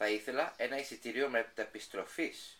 Θα ήθελα ένα εισιτήριο μεταπιστροφής.